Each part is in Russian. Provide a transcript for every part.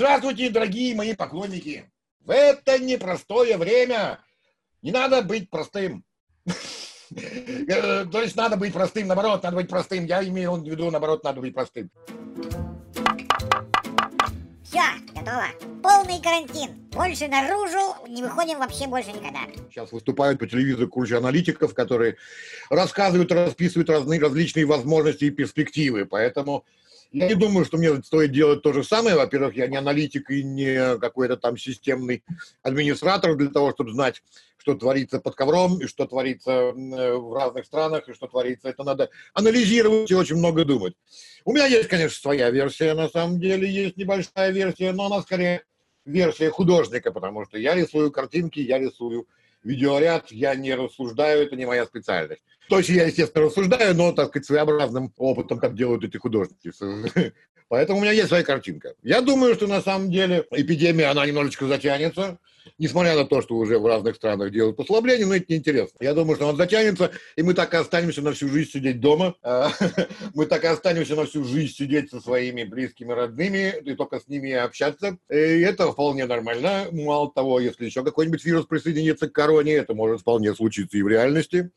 Здравствуйте, дорогие мои поклонники! В это непростое время не надо быть простым. Э, то есть надо быть простым, наоборот, надо быть простым. Я имею в виду, наоборот, надо быть простым. Все, готово. Полный карантин. Больше наружу не выходим вообще больше никогда. Сейчас выступают по телевизору куча аналитиков, которые рассказывают, расписывают разные различные возможности и перспективы. Поэтому я не думаю, что мне стоит делать то же самое. Во-первых, я не аналитик и не какой-то там системный администратор для того, чтобы знать, что творится под ковром и что творится э, в разных странах и что творится. Это надо анализировать и очень много думать. У меня есть, конечно, своя версия, на самом деле, есть небольшая версия, но она скорее версия художника, потому что я рисую картинки, я рисую видеоряд, я не рассуждаю, это не моя специальность. То есть я, естественно, рассуждаю, но, так сказать, своеобразным опытом, как делают эти художники. Поэтому у меня есть своя картинка. Я думаю, что на самом деле эпидемия, она немножечко затянется, несмотря на то, что уже в разных странах делают послабление, но это неинтересно. Я думаю, что она затянется, и мы так и останемся на всю жизнь сидеть дома. Мы так и останемся на всю жизнь сидеть со своими близкими, родными, и только с ними общаться. И это вполне нормально. Мало того, если еще какой-нибудь вирус присоединится к короне, это может вполне случиться и в реальности.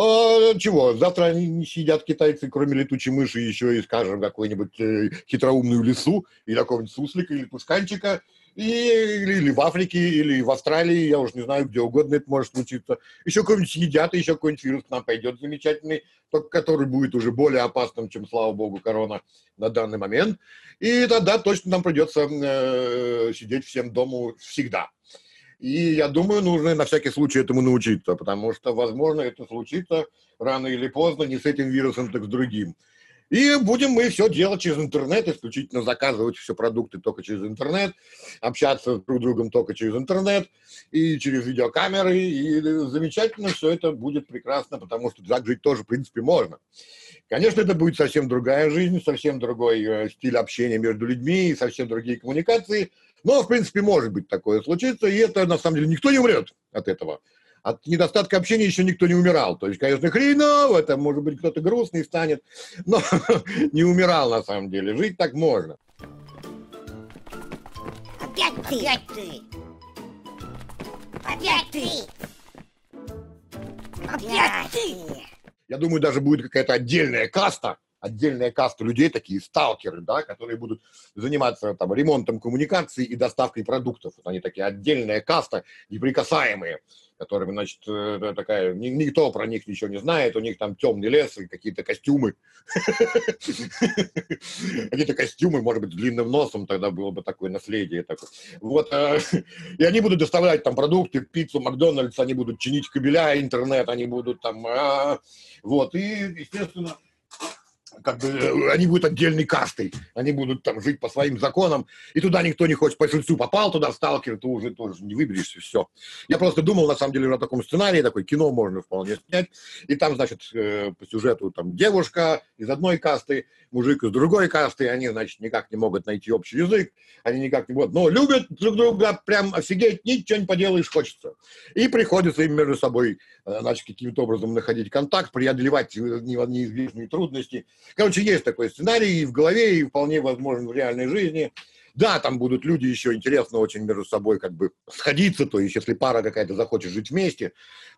А, чего, завтра они не сидят китайцы, кроме летучей мыши, еще и, скажем, какой-нибудь э, хитроумную лесу, или какого-нибудь суслика, или пусканчика, и, или, или в Африке, или в Австралии, я уж не знаю, где угодно это может случиться. Еще какой-нибудь едят, и еще какой-нибудь вирус к нам пойдет замечательный, только который будет уже более опасным, чем, слава богу, корона на данный момент. И тогда точно нам придется э, сидеть всем дома всегда. И я думаю, нужно на всякий случай этому научиться, потому что, возможно, это случится рано или поздно, не с этим вирусом, так с другим. И будем мы все делать через интернет, исключительно заказывать все продукты только через интернет, общаться друг с другом только через интернет и через видеокамеры. И замечательно все это будет прекрасно, потому что так жить тоже, в принципе, можно. Конечно, это будет совсем другая жизнь, совсем другой э, стиль общения между людьми, совсем другие коммуникации – но, в принципе, может быть такое случиться, и это, на самом деле, никто не умрет от этого. От недостатка общения еще никто не умирал. То есть, конечно, хреново, это, может быть, кто-то грустный станет, но не умирал, на самом деле. Жить так можно. Опять ты! Опять ты! Опять ты! Опять ты! Я думаю, даже будет какая-то отдельная каста, отдельная каста людей, такие сталкеры, да, которые будут заниматься там, ремонтом коммуникаций и доставкой продуктов. Вот они такие отдельная каста, неприкасаемые, которыми, значит, э, такая, никто про них ничего не знает, у них там темный лес и какие-то костюмы. Какие-то костюмы, может быть, с длинным носом, тогда было бы такое наследие. Вот, э, и они будут доставлять там продукты, пиццу, Макдональдс, они будут чинить кабеля, интернет, они будут там, а, вот, и, естественно, как бы э, они будут отдельной кастой, они будут там жить по своим законам, и туда никто не хочет. По жильцу попал туда сталкер, ты уже тоже не выберешься, все. Я просто думал, на самом деле, о таком сценарии, такое кино можно вполне снять, и там, значит, э, по сюжету там девушка из одной касты, мужик из другой касты, они, значит, никак не могут найти общий язык, они никак не могут, но любят друг друга, прям офигеть, ничего не поделаешь, хочется. И приходится им между собой, э, значит, каким-то образом находить контакт, преодолевать неизбежные трудности, Короче, есть такой сценарий и в голове, и вполне возможен в реальной жизни. Да, там будут люди еще интересно очень между собой как бы сходиться, то есть если пара какая-то захочет жить вместе,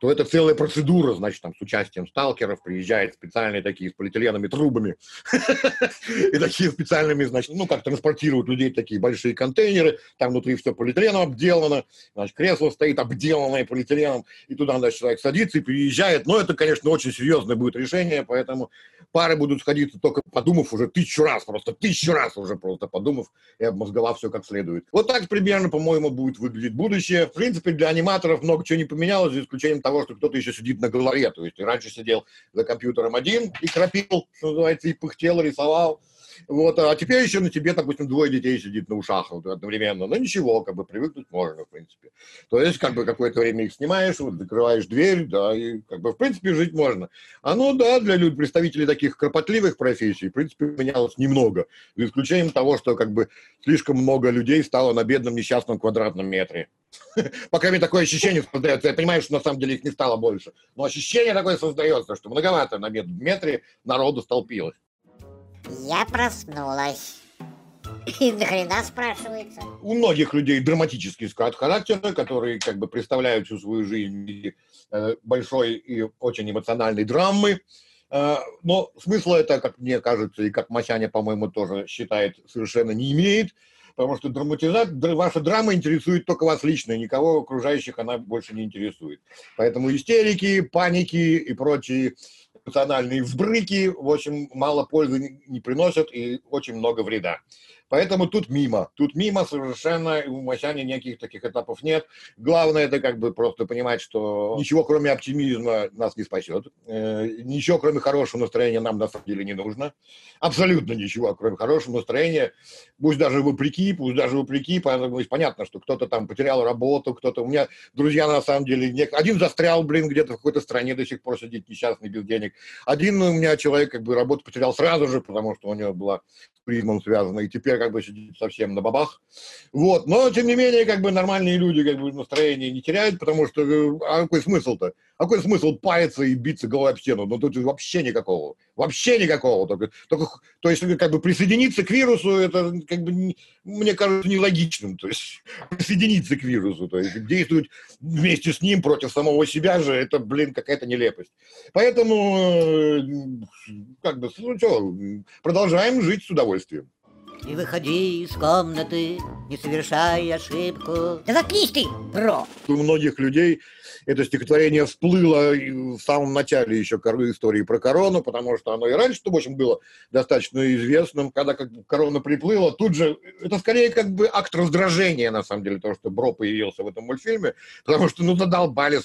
то это целая процедура, значит, там с участием сталкеров приезжают специальные такие с полиэтиленовыми трубами и такие специальными, значит, ну, как транспортируют людей такие большие контейнеры, там внутри все полиэтиленом обделано, значит, кресло стоит обделанное полиэтиленом, и туда, значит, человек садится и приезжает, но это, конечно, очень серьезное будет решение, поэтому пары будут сходиться только подумав уже тысячу раз, просто тысячу раз уже просто подумав и обмозговав все как следует. Вот так примерно, по-моему, будет выглядеть будущее. В принципе, для аниматоров много чего не поменялось, за исключением того, что кто-то еще сидит на голове. То есть ты раньше сидел за компьютером один и крапил, что называется, и пыхтел, рисовал. Вот, а теперь еще на тебе, допустим, двое детей сидит на ушах вот, одновременно. Ну ничего, как бы привыкнуть можно, в принципе. То есть, как бы какое-то время их снимаешь, вот, закрываешь дверь, да, и как бы, в принципе, жить можно. А ну да, для людей, представителей таких кропотливых профессий, в принципе, менялось немного. За исключением того, что как бы слишком много людей стало на бедном несчастном квадратном метре. Пока мне такое ощущение создается. Я понимаю, что на самом деле их не стало больше. Но ощущение такое создается, что многовато на метре народу столпилось. Я проснулась. И нахрена спрашивается? У многих людей драматический склад характера, которые как бы представляют всю свою жизнь э, большой и очень эмоциональной драмы. Э, но смысла это, как мне кажется, и как Масяня, по-моему, тоже считает, совершенно не имеет, потому что драматизация, ваша драма интересует только вас лично, никого окружающих она больше не интересует. Поэтому истерики, паники и прочие эмоциональные взбрыки, в общем, мало пользы не приносят и очень много вреда. Поэтому тут мимо. Тут мимо совершенно, у Масяни никаких таких этапов нет. Главное это как бы просто понимать, что ничего кроме оптимизма нас не спасет. Э, ничего кроме хорошего настроения нам на самом деле не нужно. Абсолютно ничего кроме хорошего настроения. Пусть даже вопреки, пусть даже вопреки. Поэтому понятно, что кто-то там потерял работу, кто-то... У меня друзья на самом деле... Не... Один застрял, блин, где-то в какой-то стране до сих пор сидит несчастный, без денег. Один у меня человек как бы работу потерял сразу же, потому что у него была с призмом связана. И теперь как бы совсем на бабах. Вот. Но, тем не менее, как бы нормальные люди как бы настроение не теряют, потому что э, а какой смысл-то? А какой смысл паяться и биться головой об стену? Ну, тут вообще никакого. Вообще никакого. Только, только, то есть, как бы присоединиться к вирусу, это, как бы, мне кажется, нелогичным. То есть, присоединиться к вирусу, то есть, действовать вместе с ним против самого себя же, это, блин, какая-то нелепость. Поэтому, э, как бы, ну что, продолжаем жить с удовольствием. Не выходи из комнаты, не совершай ошибку. Да заткнись ты, бро! У многих людей это стихотворение всплыло в самом начале еще истории про корону, потому что оно и раньше, в общем, было достаточно известным. Когда как корона приплыла, тут же, это скорее как бы акт раздражения, на самом деле, то, что Бро появился в этом мультфильме, потому что, ну, задолбали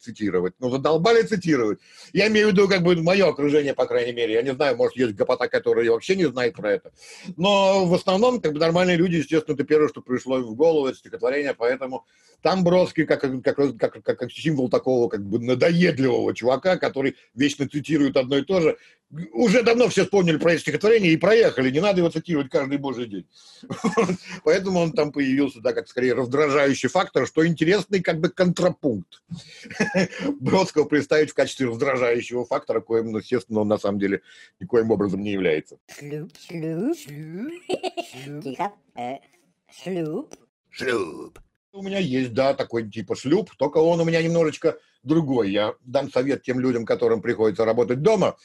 цитировать, ну, задолбали цитировать. Я имею в виду, как бы, мое окружение, по крайней мере. Я не знаю, может, есть гопота, которая вообще не знает про это. Но в основном, как бы, нормальные люди, естественно, это первое, что пришло в голову, это стихотворение, поэтому там Бродский как, как, как, как, как символ такого как бы надоедливого чувака, который вечно цитирует одно и то же. Уже давно все вспомнили про это стихотворение и проехали, не надо его цитировать каждый божий день. Поэтому он там появился, да, как скорее раздражающий фактор, что интересный как бы контрапункт. Бродского представить в качестве раздражающего фактора, коим, ну, естественно, он на самом деле никоим образом не является. Шлюп, шлюп, шлюп. Тихо. Э, шлюп. Шлюп. У меня есть, да, такой типа шлюп, только он у меня немножечко другой. Я дам совет тем людям, которым приходится работать дома.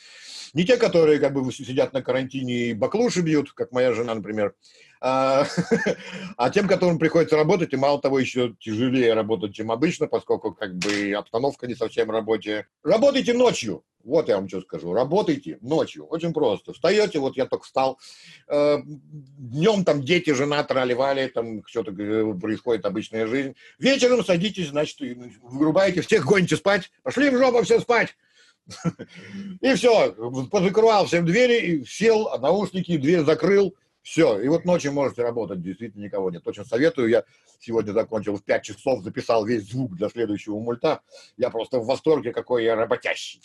Не те, которые как бы сидят на карантине и баклуши бьют, как моя жена, например, а, а тем, которым приходится работать, и мало того, еще тяжелее работать, чем обычно, поскольку как бы обстановка не совсем рабочая. Работайте ночью. Вот я вам что скажу. Работайте ночью. Очень просто. Встаете, вот я только встал. Э, днем там дети, жена, трали там что-то э, происходит, обычная жизнь. Вечером садитесь, значит, вырубаете, всех гоните спать. Пошли в жопу все спать. И все, позакрывал всем двери, сел, наушники, дверь закрыл, все, и вот ночью можете работать, действительно никого нет. Очень советую, я сегодня закончил в 5 часов, записал весь звук для следующего мульта. Я просто в восторге, какой я работящий.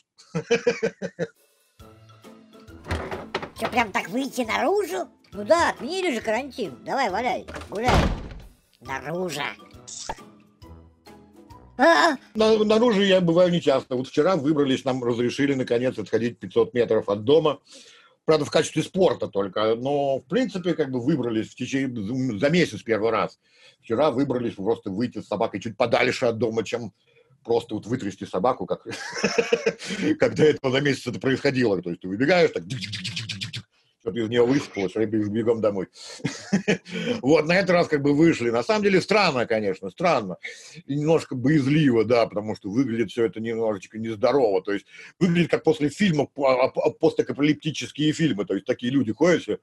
Что, прям так выйти наружу? Ну да, отменили же карантин. Давай, валяй, гуляй. Наружу. А! На, наружу я бываю нечасто. Вот вчера выбрались, нам разрешили наконец отходить 500 метров от дома. Правда, в качестве спорта только. Но, в принципе, как бы выбрались в течение, за месяц первый раз. Вчера выбрались просто выйти с собакой чуть подальше от дома, чем просто вот вытрясти собаку, как когда этого за месяц это происходило. То есть ты выбегаешь, так чтобы из нее высыпалось, и бегом домой. вот, на этот раз как бы вышли. На самом деле странно, конечно, странно. И немножко боязливо, да, потому что выглядит все это немножечко нездорово. То есть выглядит как после фильмов, постапокалиптические фильмы. То есть такие люди ходят все,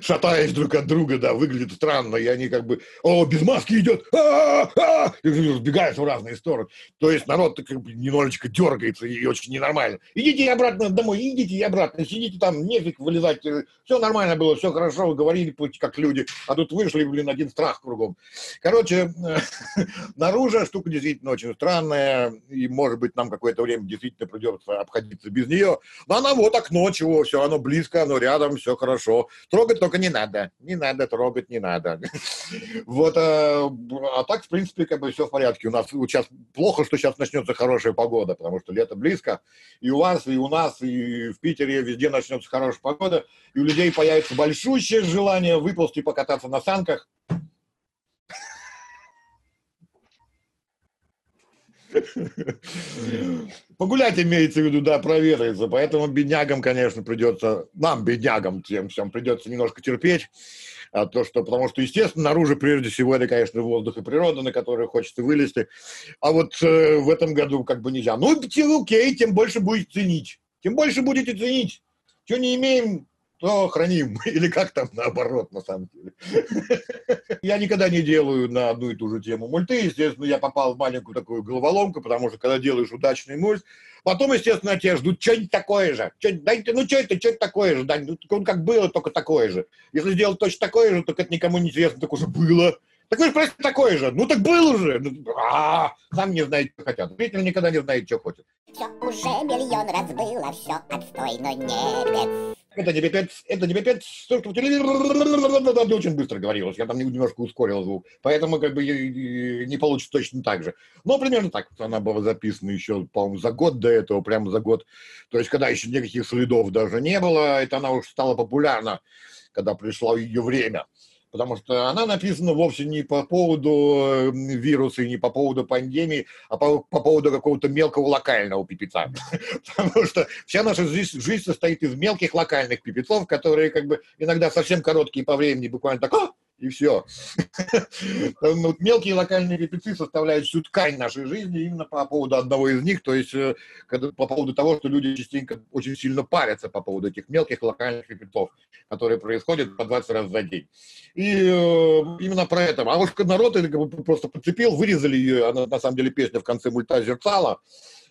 шатаясь друг от друга, да, выглядит странно, и они как бы, о, без маски идет, а и разбегаются в разные стороны. То есть народ как бы немножечко дергается и очень ненормально. Идите обратно домой, идите обратно, сидите там, нефиг вылезать, все нормально было, все хорошо, вы говорили как люди, а тут вышли, блин, один страх кругом. Короче, наружу штука действительно очень странная, и, может быть, нам какое-то время действительно придется обходиться без нее, но она вот окно, чего, все, оно близко, оно рядом, все хорошо. Трогать только не надо. Не надо трогать, не надо. Вот, а, а так, в принципе, как бы все в порядке. У нас сейчас плохо, что сейчас начнется хорошая погода, потому что лето близко. И у вас, и у нас, и в Питере везде начнется хорошая погода. И у людей появится большущее желание выползти покататься на санках. Погулять имеется в виду, да, проветриться. Поэтому беднягам, конечно, придется, нам, беднягам, тем всем придется немножко терпеть. А то, что, потому что, естественно, наружу прежде всего это, конечно, воздух и природа, на которые хочется вылезти. А вот э, в этом году как бы нельзя. Ну, окей, тем больше будете ценить. Тем больше будете ценить. Что не имеем, то храним. Или как там наоборот, на самом деле. Я никогда не делаю на одну и ту же тему мульты. Естественно, я попал в маленькую такую головоломку, потому что когда делаешь удачный мульт, потом, естественно, тебя ждут что-нибудь такое же. Дайте, ну что это, что это такое же? Да, ну, как было, только такое же. Если сделать точно такое же, то это никому не интересно, так уже было. Так вы же просто такое же. Ну так был уже. Ну, а, сам не знаете, что хотят. Зритель никогда не знает, что хочет. Все уже миллион раз было, все отстой, но не бед. Это не B5, это не B5, только телевизор очень быстро говорилось, я там немножко ускорил звук, поэтому как бы не получится точно так же. Но примерно так она была записана еще, по-моему, за год до этого, прямо за год. То есть, когда еще никаких следов даже не было, это она уже стала популярна, когда пришло ее время потому что она написана вовсе не по поводу вируса и не по поводу пандемии, а по, по поводу какого-то мелкого локального пипеца. Потому что вся наша жизнь, жизнь состоит из мелких локальных пипецов, которые как бы иногда совсем короткие по времени, буквально так, и все. Ну, мелкие локальные репетиции составляют всю ткань нашей жизни именно по поводу одного из них, то есть э, по поводу того, что люди частенько очень сильно парятся по поводу этих мелких локальных репетов, которые происходят по 20 раз за день. И э, именно про это. А уж народ просто подцепил, вырезали ее, она на самом деле песня в конце мульта «Зерцала»,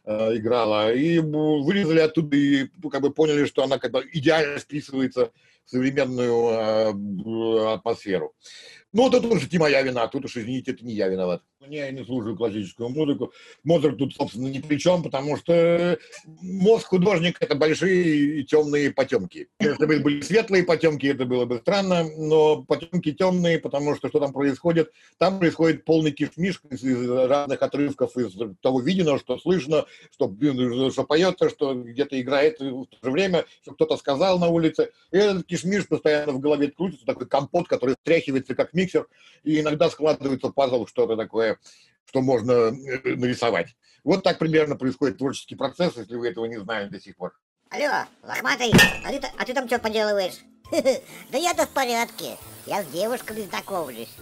э, играла, и вырезали оттуда и ну, как бы поняли, что она как бы идеально списывается современную э, атмосферу. Ну, это тоже не моя вина, тут уж, извините, это не я виноват. Я не слушаю классическую музыку. Моцарт тут, собственно, ни при чем, потому что мозг художника – это большие и темные потемки. Если бы были светлые потемки, это было бы странно, но потемки темные, потому что что там происходит? Там происходит полный кишмиш из разных отрывков, из того видено, что слышно, что, что поется, что где-то играет в то же время, что кто-то сказал на улице. И этот кишмиш постоянно в голове крутится, такой компот, который стряхивается как миксер, и иногда складывается пазл, что-то такое, что можно э, нарисовать. Вот так примерно происходит творческий процесс, если вы этого не знаете до сих пор. Алло, лохматый, а ты, а ты там что поделываешь? Да я-то в порядке. Я с девушками знакомлюсь.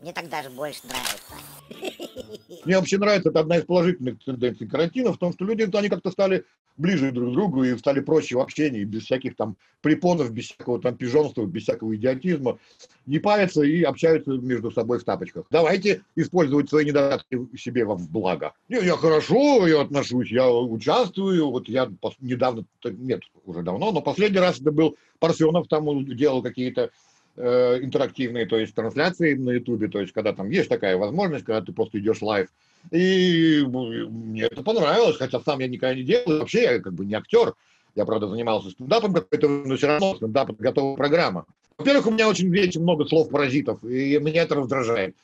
Мне так даже больше нравится. Мне вообще нравится, это одна из положительных тенденций карантина, в том, что люди, они как-то стали ближе друг к другу и стали проще в общении, без всяких там препонов, без всякого там пижонства, без всякого идиотизма, не парятся и общаются между собой в тапочках. Давайте использовать свои недостатки себе во благо. Не, я хорошо я отношусь, я участвую, вот я недавно, нет, уже давно, но последний раз это был Парфенов, там делал какие-то э, интерактивные, то есть трансляции на Ютубе, то есть когда там есть такая возможность, когда ты просто идешь live. И мне это понравилось, хотя сам я никогда не делал. Вообще я как бы не актер. Я, правда, занимался стендапом но все равно стендап – это готовая программа. Во-первых, у меня очень очень много слов-паразитов, и меня это раздражает.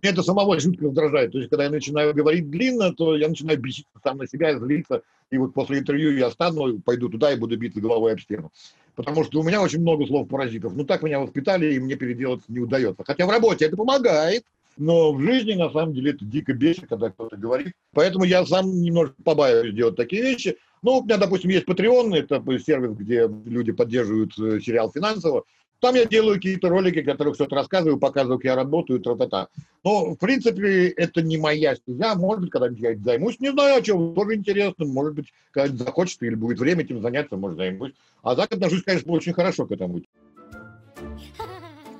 Это самого жутко раздражает. То есть, когда я начинаю говорить длинно, то я начинаю беситься сам на себя, злиться. И вот после интервью я стану, пойду туда и буду биться головой об стену. Потому что у меня очень много слов-паразитов. Ну, так меня воспитали, и мне переделать не удается. Хотя в работе это помогает. Но в жизни, на самом деле, это дико бесит, когда кто-то говорит. Поэтому я сам немножко побаиваюсь делать такие вещи. Ну, у меня, допустим, есть Patreon, это сервис, где люди поддерживают э, сериал финансово. Там я делаю какие-то ролики, в которых что-то рассказываю, показываю, как я работаю, тра-та-та. Но, в принципе, это не моя стезя. Может быть, когда-нибудь я займусь. Не знаю, о чем. Тоже интересно. Может быть, когда-нибудь захочется или будет время этим заняться, может, займусь. А так отношусь, конечно, очень хорошо к этому.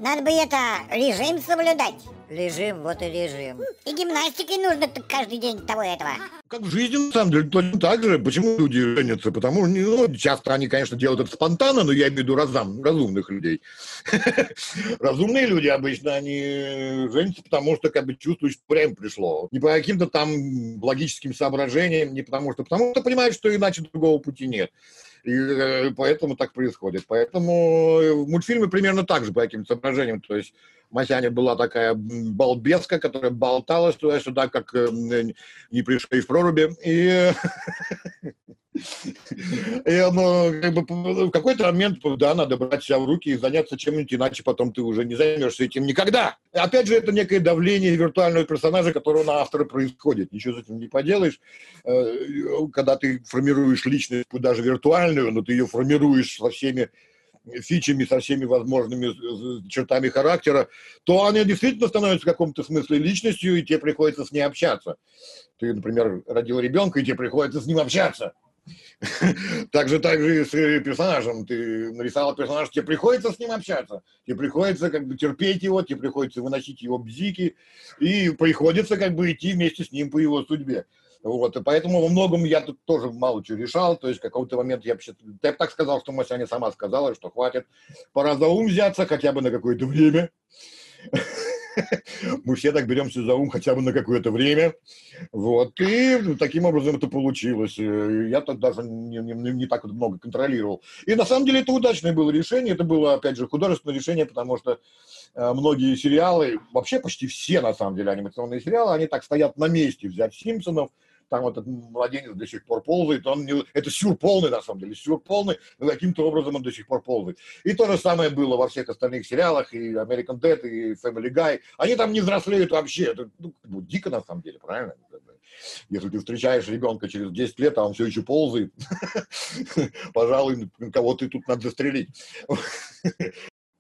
Надо бы это, режим соблюдать. Режим, вот и режим. И гимнастикой нужно каждый день того этого. Как в жизни, на самом деле, точно так же. Почему люди женятся? Потому что, ну, часто они, конечно, делают это спонтанно, но я имею в виду разум, разумных людей. Разумные люди обычно, они женятся, потому что как бы чувствуют, что время пришло. Не по каким-то там логическим соображениям, не потому что, потому что понимают, что иначе другого пути нет. И э, поэтому так происходит. Поэтому в мультфильме примерно так же по каким-то соображениям. То есть Масяня была такая балбеска, которая болталась туда-сюда, как не пришли в проруби. И И оно, как бы, в какой-то момент, да, надо брать себя в руки и заняться чем-нибудь, иначе потом ты уже не займешься этим никогда. Опять же, это некое давление виртуального персонажа, которого на автора происходит. Ничего с этим не поделаешь. Э, когда ты формируешь личность, даже виртуальную, но ты ее формируешь со всеми фичами, со всеми возможными чертами характера, то она действительно становится в каком-то смысле личностью, и тебе приходится с ней общаться. Ты, например, родил ребенка, и тебе приходится с ним общаться. Так же, так же с персонажем. Ты нарисовал персонаж, тебе приходится с ним общаться. Тебе приходится как бы терпеть его, тебе приходится выносить его бзики, и приходится как бы идти вместе с ним по его судьбе. Вот, и поэтому во многом я тут тоже мало чего решал, то есть в какой-то момент я, я так сказал, что Масяня сама сказала, что хватит, пора за ум взяться хотя бы на какое-то время. Мы все так беремся за ум хотя бы на какое-то время. Вот. И таким образом это получилось. Я тут даже не, не, не так много контролировал. И на самом деле это удачное было решение. Это было, опять же, художественное решение, потому что э, многие сериалы, вообще почти все, на самом деле, анимационные сериалы, они так стоят на месте. Взять «Симпсонов», там вот этот младенец до сих пор ползает, он не, это сюр полный, на самом деле, сюр полный, но каким-то образом он до сих пор ползает. И то же самое было во всех остальных сериалах, и American Dad, и Family Guy. Они там не взрослеют вообще, это ну, дико на самом деле, правильно? Если ты встречаешь ребенка через 10 лет, а он все еще ползает, пожалуй, кого ты тут надо застрелить.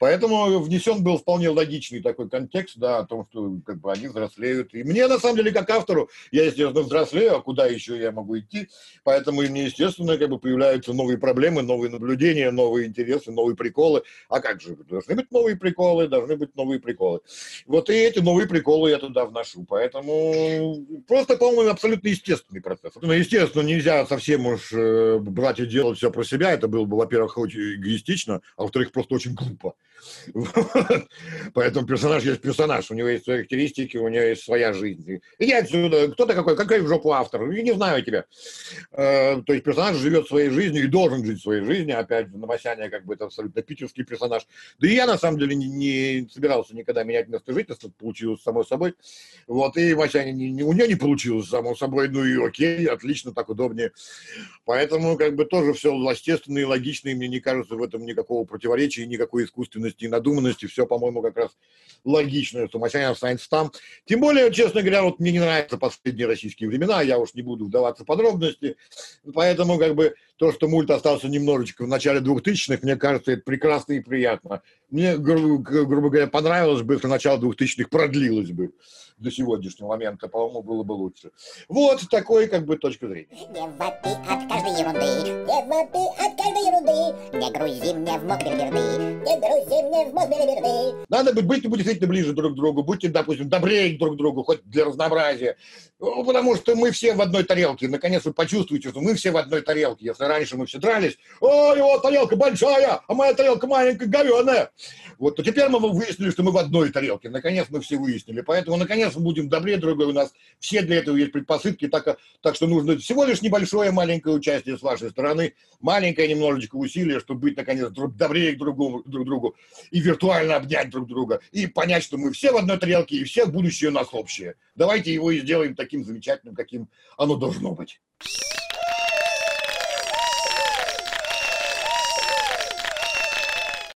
Поэтому внесен был вполне логичный такой контекст, да, о том, что как бы они взрослеют. И мне, на самом деле, как автору, я, естественно, взрослею, а куда еще я могу идти? Поэтому и мне, естественно, как бы появляются новые проблемы, новые наблюдения, новые интересы, новые приколы. А как же? Должны быть новые приколы, должны быть новые приколы. Вот и эти новые приколы я туда вношу. Поэтому просто, по-моему, абсолютно естественный процесс. Ну, естественно, нельзя совсем уж э, брать и делать все про себя. Это было бы, во-первых, очень эгоистично, а во-вторых, просто очень глупо. Поэтому персонаж есть персонаж, у него есть свои характеристики, у него есть своя жизнь. Иди отсюда, кто ты какой, какой в жопу автор, я не знаю тебя. Э, то есть персонаж живет своей жизнью и должен жить своей жизнью, опять Новосяня как бы это абсолютно питерский персонаж. Да и я на самом деле не, собирался никогда менять место жительства, получилось само собой. Вот, и Масяня, не, не, у нее не получилось само собой, ну и окей, отлично, так удобнее. Поэтому как бы тоже все естественно и логично, и мне не кажется в этом никакого противоречия, никакой искусственности искусственности и надуманности, все, по-моему, как раз логично, что Масянян останется там. Тем более, честно говоря, вот мне не нравятся последние российские времена, я уж не буду вдаваться в подробности, поэтому как бы то, что мульт остался немножечко в начале 2000-х, мне кажется, это прекрасно и приятно. Мне, гру- грубо говоря, понравилось бы, если начало 2000-х продлилось бы до сегодняшнего момента, по-моему, было бы лучше. Вот такой, как бы, точка зрения. Не вопи от каждой ерунды, не вопи от каждой ерунды, не грузи мне в мозг бельберды, не грузи мне в мозг бельберды. Надо быть, быть действительно ближе друг к другу, будьте, допустим, добрее друг к другу, хоть для разнообразия. Ну, потому что мы все в одной тарелке. Наконец вы почувствуете, что мы все в одной тарелке. Если раньше мы все дрались, о, его тарелка большая, а моя тарелка маленькая, говеная. Вот, то теперь мы выяснили, что мы в одной тарелке. Наконец мы все выяснили. Поэтому, наконец, мы будем добрее друг другу. У нас все для этого есть предпосылки. Так, так что нужно всего лишь небольшое маленькое участие с вашей стороны, маленькое немножечко усилие, чтобы быть, наконец, добрее друг другу, друг другу и виртуально обнять друг друга. И понять, что мы все в одной тарелке, и все будущее у нас общее. Давайте его и сделаем таким замечательным, каким оно должно быть.